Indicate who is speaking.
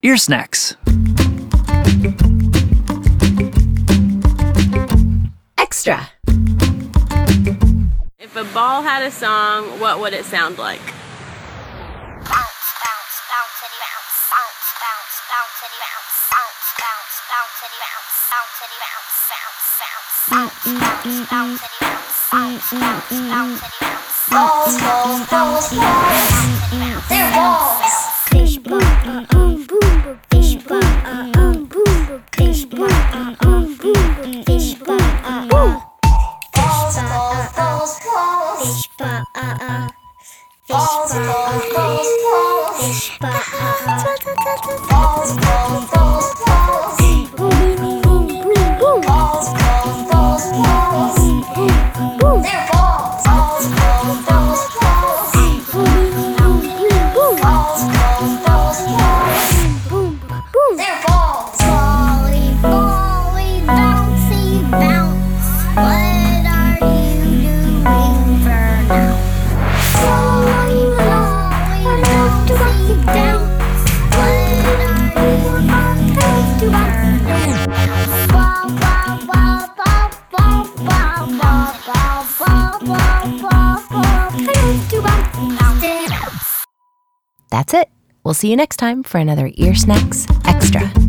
Speaker 1: Ear snacks.
Speaker 2: Extra.
Speaker 3: If a ball had a song, what would it sound like?
Speaker 4: bounce, bounce, bouncity bounce, bounce, bounce, bouncity bounce, bounce, bounce, bouncity bounce, bouncity bounce, bounce, bounce, bounce, bounce, bouncity bounce, bounce, bounce, bouncity bounce. Balls, balls, balls, balls. They're balls. Fish ball, Fish boom, ah ah, boom, fish boom, ah ah. Fish ba ah ah, fish ba ah ah, fish ba ah ah, fish ba ah ah. Boom! They're balls!
Speaker 2: That's it. We'll see you next time for another Ear Snacks Extra.